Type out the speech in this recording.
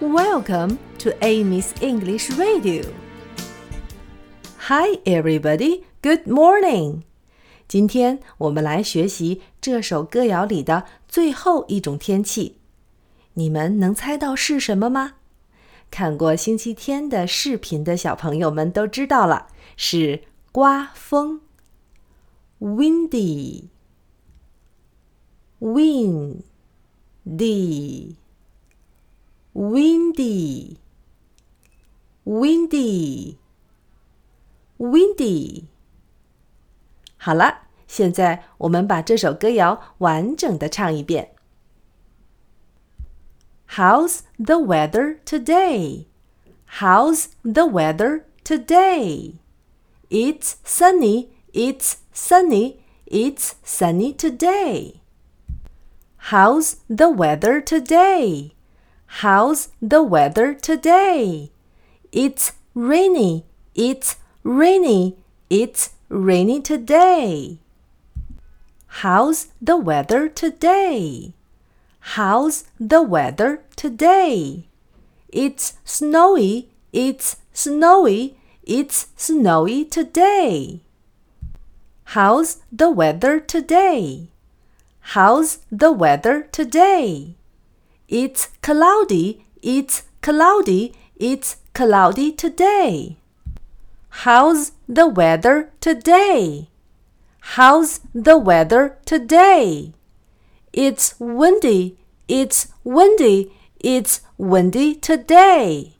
Welcome to Amy's English Radio. Hi, everybody. Good morning. 今天我们来学习这首歌谣里的最后一种天气。你们能猜到是什么吗？看过星期天的视频的小朋友们都知道了，是刮风。Windy, windy, windy, windy, windy。好了，现在我们把这首歌谣完整的唱一遍。How's the weather today? How's the weather today? It's sunny, it's sunny, it's sunny today. How's the weather today? How's the weather today? It's rainy, it's rainy, it's rainy today. How's the weather today? How's the weather today? It's snowy, it's snowy, it's snowy today. How's the weather today? How's the weather today? It's cloudy, it's cloudy, it's cloudy today. How's the weather today? How's the weather today? It's windy, it's windy, it's windy today.